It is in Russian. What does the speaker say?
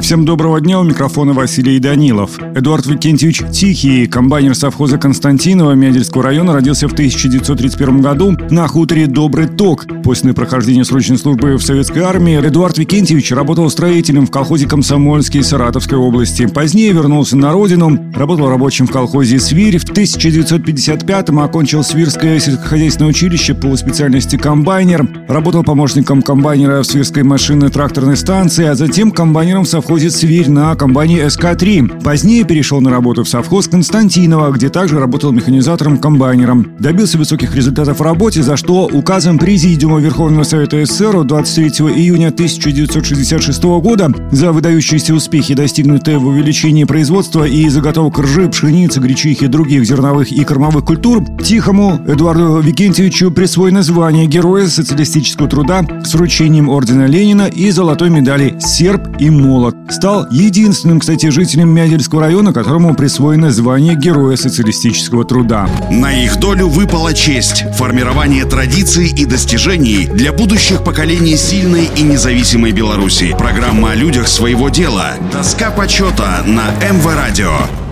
Всем доброго дня, у микрофона Василий Данилов. Эдуард Викентьевич Тихий, комбайнер совхоза Константинова Мядельского района, родился в 1931 году на хуторе Добрый Ток. После прохождения срочной службы в советской армии Эдуард Викентьевич работал строителем в колхозе Комсомольский Саратовской области. Позднее вернулся на родину, работал рабочим в колхозе «Свирь». В 1955-м окончил Свирское сельскохозяйственное училище по специальности комбайнер. Работал помощником комбайнера в Свирской машинно-тракторной станции, а затем комбайнером в совхозе «Свирь» на комбайне СК-3. Позднее перешел на работу в совхоз Константинова, где также работал механизатором-комбайнером. Добился высоких результатов в работе, за что указом Президиума Верховного Совета СССР 23 июня 1966 года за выдающиеся успехи, достигнутые в увеличении производства и заготовок ржи, пшеницы, гречихи других зерновых и кормовых культур, Тихому Эдуарду Викентьевичу присвоено звание Героя социалистического труда с вручением ордена Ленина и золотой медали «Серб и молот» стал единственным, кстати, жителем Мядельского района, которому присвоено звание Героя социалистического труда. На их долю выпала честь – формирование традиций и достижений для будущих поколений сильной и независимой Беларуси. Программа о людях своего дела. Доска почета на МВ Радио.